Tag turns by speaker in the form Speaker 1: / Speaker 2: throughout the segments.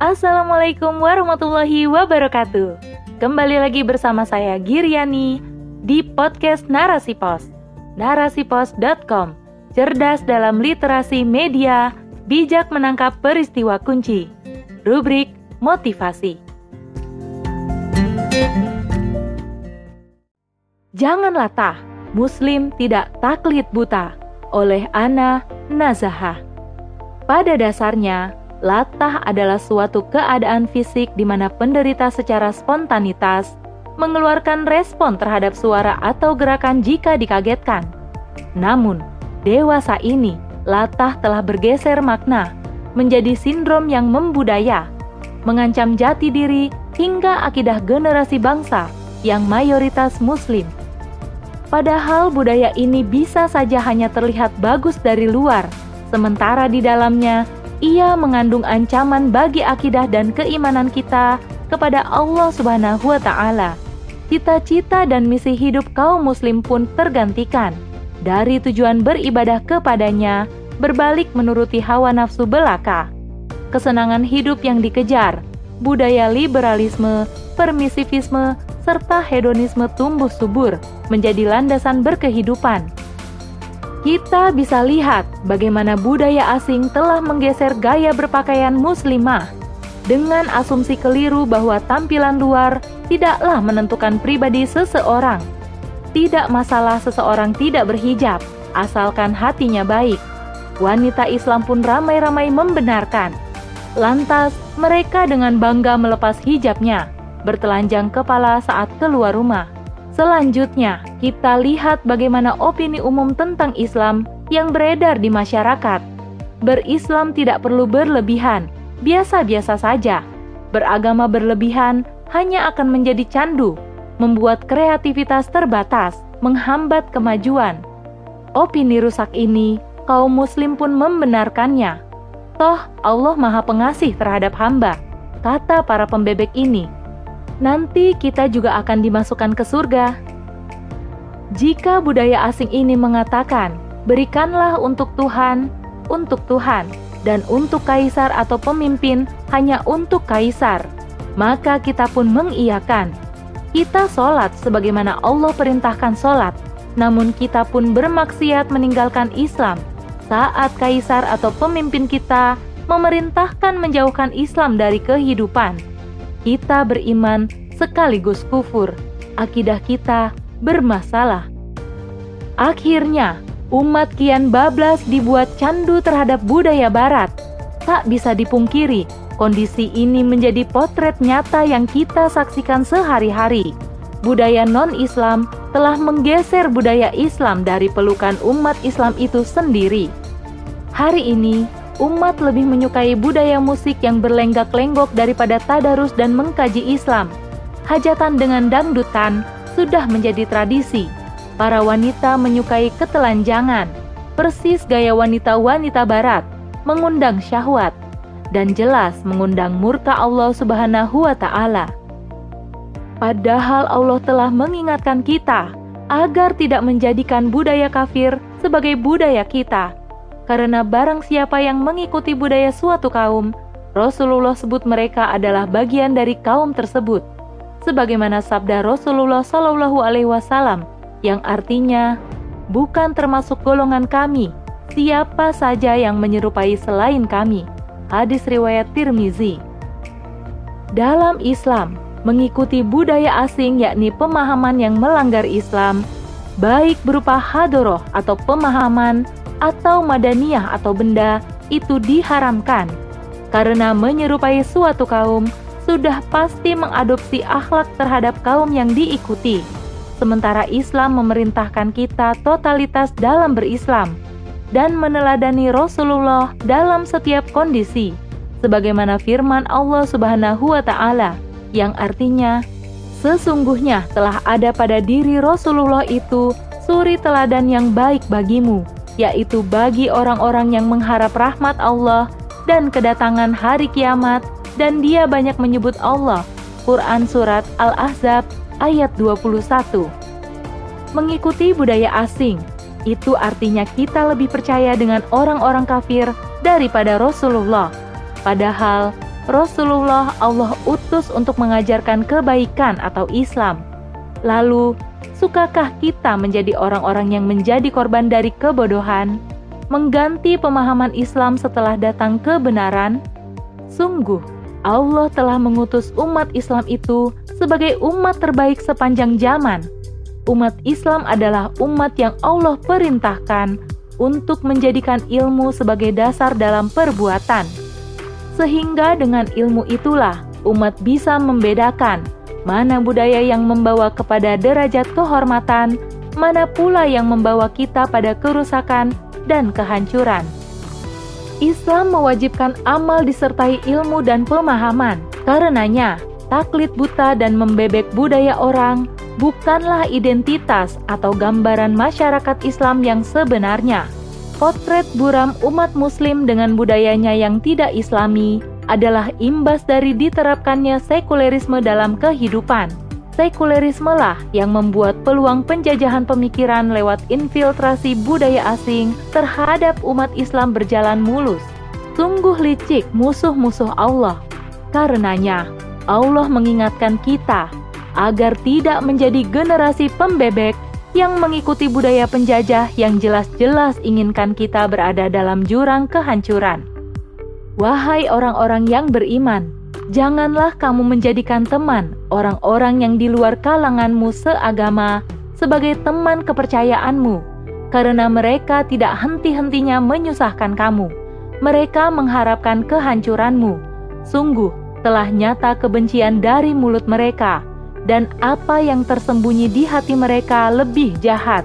Speaker 1: Assalamualaikum warahmatullahi wabarakatuh. Kembali lagi bersama saya Giriani di podcast Narasi Pos. Narasipos.com. Cerdas dalam literasi media, bijak menangkap peristiwa kunci. Rubrik motivasi. Jangan latah, Muslim tidak taklid buta oleh Ana Nazahah. Pada dasarnya, latah adalah suatu keadaan fisik di mana penderita secara spontanitas mengeluarkan respon terhadap suara atau gerakan jika dikagetkan. Namun, dewasa ini latah telah bergeser makna menjadi sindrom yang membudaya, mengancam jati diri hingga akidah generasi bangsa yang mayoritas Muslim. Padahal budaya ini bisa saja hanya terlihat bagus dari luar, sementara di dalamnya ia mengandung ancaman bagi akidah dan keimanan kita kepada Allah Subhanahu wa taala. Cita-cita dan misi hidup kaum muslim pun tergantikan dari tujuan beribadah kepadanya berbalik menuruti hawa nafsu belaka. Kesenangan hidup yang dikejar, budaya liberalisme, permisivisme, serta hedonisme tumbuh subur menjadi landasan berkehidupan kita bisa lihat bagaimana budaya asing telah menggeser gaya berpakaian muslimah dengan asumsi keliru bahwa tampilan luar tidaklah menentukan pribadi seseorang. Tidak masalah seseorang tidak berhijab, asalkan hatinya baik. Wanita Islam pun ramai-ramai membenarkan. Lantas, mereka dengan bangga melepas hijabnya, bertelanjang kepala saat keluar rumah. Selanjutnya, kita lihat bagaimana opini umum tentang Islam yang beredar di masyarakat. Berislam tidak perlu berlebihan, biasa-biasa saja. Beragama berlebihan hanya akan menjadi candu, membuat kreativitas terbatas, menghambat kemajuan. Opini rusak ini, kaum muslim pun membenarkannya. Toh Allah maha pengasih terhadap hamba, kata para pembebek ini nanti kita juga akan dimasukkan ke surga. Jika budaya asing ini mengatakan, "Berikanlah untuk Tuhan, untuk Tuhan, dan untuk kaisar atau pemimpin hanya untuk kaisar," maka kita pun mengiyakan. Kita sholat sebagaimana Allah perintahkan sholat, namun kita pun bermaksiat meninggalkan Islam saat kaisar atau pemimpin kita memerintahkan menjauhkan Islam dari kehidupan kita beriman sekaligus kufur. Akidah kita bermasalah. Akhirnya, umat kian bablas dibuat candu terhadap budaya barat. Tak bisa dipungkiri, kondisi ini menjadi potret nyata yang kita saksikan sehari-hari. Budaya non-Islam telah menggeser budaya Islam dari pelukan umat Islam itu sendiri. Hari ini, umat lebih menyukai budaya musik yang berlenggak-lenggok daripada tadarus dan mengkaji Islam. Hajatan dengan dangdutan sudah menjadi tradisi. Para wanita menyukai ketelanjangan, persis gaya wanita-wanita barat, mengundang syahwat, dan jelas mengundang murka Allah Subhanahu wa Ta'ala. Padahal Allah telah mengingatkan kita agar tidak menjadikan budaya kafir sebagai budaya kita karena barang siapa yang mengikuti budaya suatu kaum, Rasulullah sebut mereka adalah bagian dari kaum tersebut. Sebagaimana sabda Rasulullah Shallallahu Alaihi Wasallam yang artinya bukan termasuk golongan kami siapa saja yang menyerupai selain kami. Hadis riwayat Tirmizi. Dalam Islam, mengikuti budaya asing yakni pemahaman yang melanggar Islam, baik berupa hadoroh atau pemahaman atau madaniyah atau benda itu diharamkan karena menyerupai suatu kaum sudah pasti mengadopsi akhlak terhadap kaum yang diikuti. Sementara Islam memerintahkan kita totalitas dalam berislam dan meneladani Rasulullah dalam setiap kondisi. Sebagaimana firman Allah Subhanahu wa taala yang artinya sesungguhnya telah ada pada diri Rasulullah itu suri teladan yang baik bagimu yaitu bagi orang-orang yang mengharap rahmat Allah dan kedatangan hari kiamat dan dia banyak menyebut Allah. Quran Surat Al-Ahzab ayat 21 Mengikuti budaya asing, itu artinya kita lebih percaya dengan orang-orang kafir daripada Rasulullah. Padahal, Rasulullah Allah utus untuk mengajarkan kebaikan atau Islam. Lalu, sukakah kita menjadi orang-orang yang menjadi korban dari kebodohan, mengganti pemahaman Islam setelah datang kebenaran? Sungguh, Allah telah mengutus umat Islam itu sebagai umat terbaik sepanjang zaman. Umat Islam adalah umat yang Allah perintahkan untuk menjadikan ilmu sebagai dasar dalam perbuatan sehingga dengan ilmu itulah umat bisa membedakan mana budaya yang membawa kepada derajat kehormatan, mana pula yang membawa kita pada kerusakan dan kehancuran. Islam mewajibkan amal disertai ilmu dan pemahaman. Karenanya, taklid buta dan membebek budaya orang bukanlah identitas atau gambaran masyarakat Islam yang sebenarnya. Potret buram umat muslim dengan budayanya yang tidak islami adalah imbas dari diterapkannya sekulerisme dalam kehidupan. Sekulerisme lah yang membuat peluang penjajahan pemikiran lewat infiltrasi budaya asing terhadap umat Islam berjalan mulus. Sungguh licik musuh-musuh Allah. Karenanya, Allah mengingatkan kita agar tidak menjadi generasi pembebek yang mengikuti budaya penjajah yang jelas-jelas inginkan kita berada dalam jurang kehancuran. Wahai orang-orang yang beriman, janganlah kamu menjadikan teman orang-orang yang di luar kalanganmu seagama sebagai teman kepercayaanmu, karena mereka tidak henti-hentinya menyusahkan kamu. Mereka mengharapkan kehancuranmu. Sungguh, telah nyata kebencian dari mulut mereka dan apa yang tersembunyi di hati mereka lebih jahat.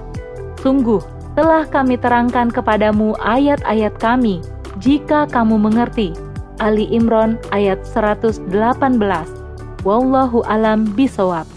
Speaker 1: Sungguh, telah kami terangkan kepadamu ayat-ayat kami, jika kamu mengerti. Ali Imran ayat 118. Wallahu alam bisawab.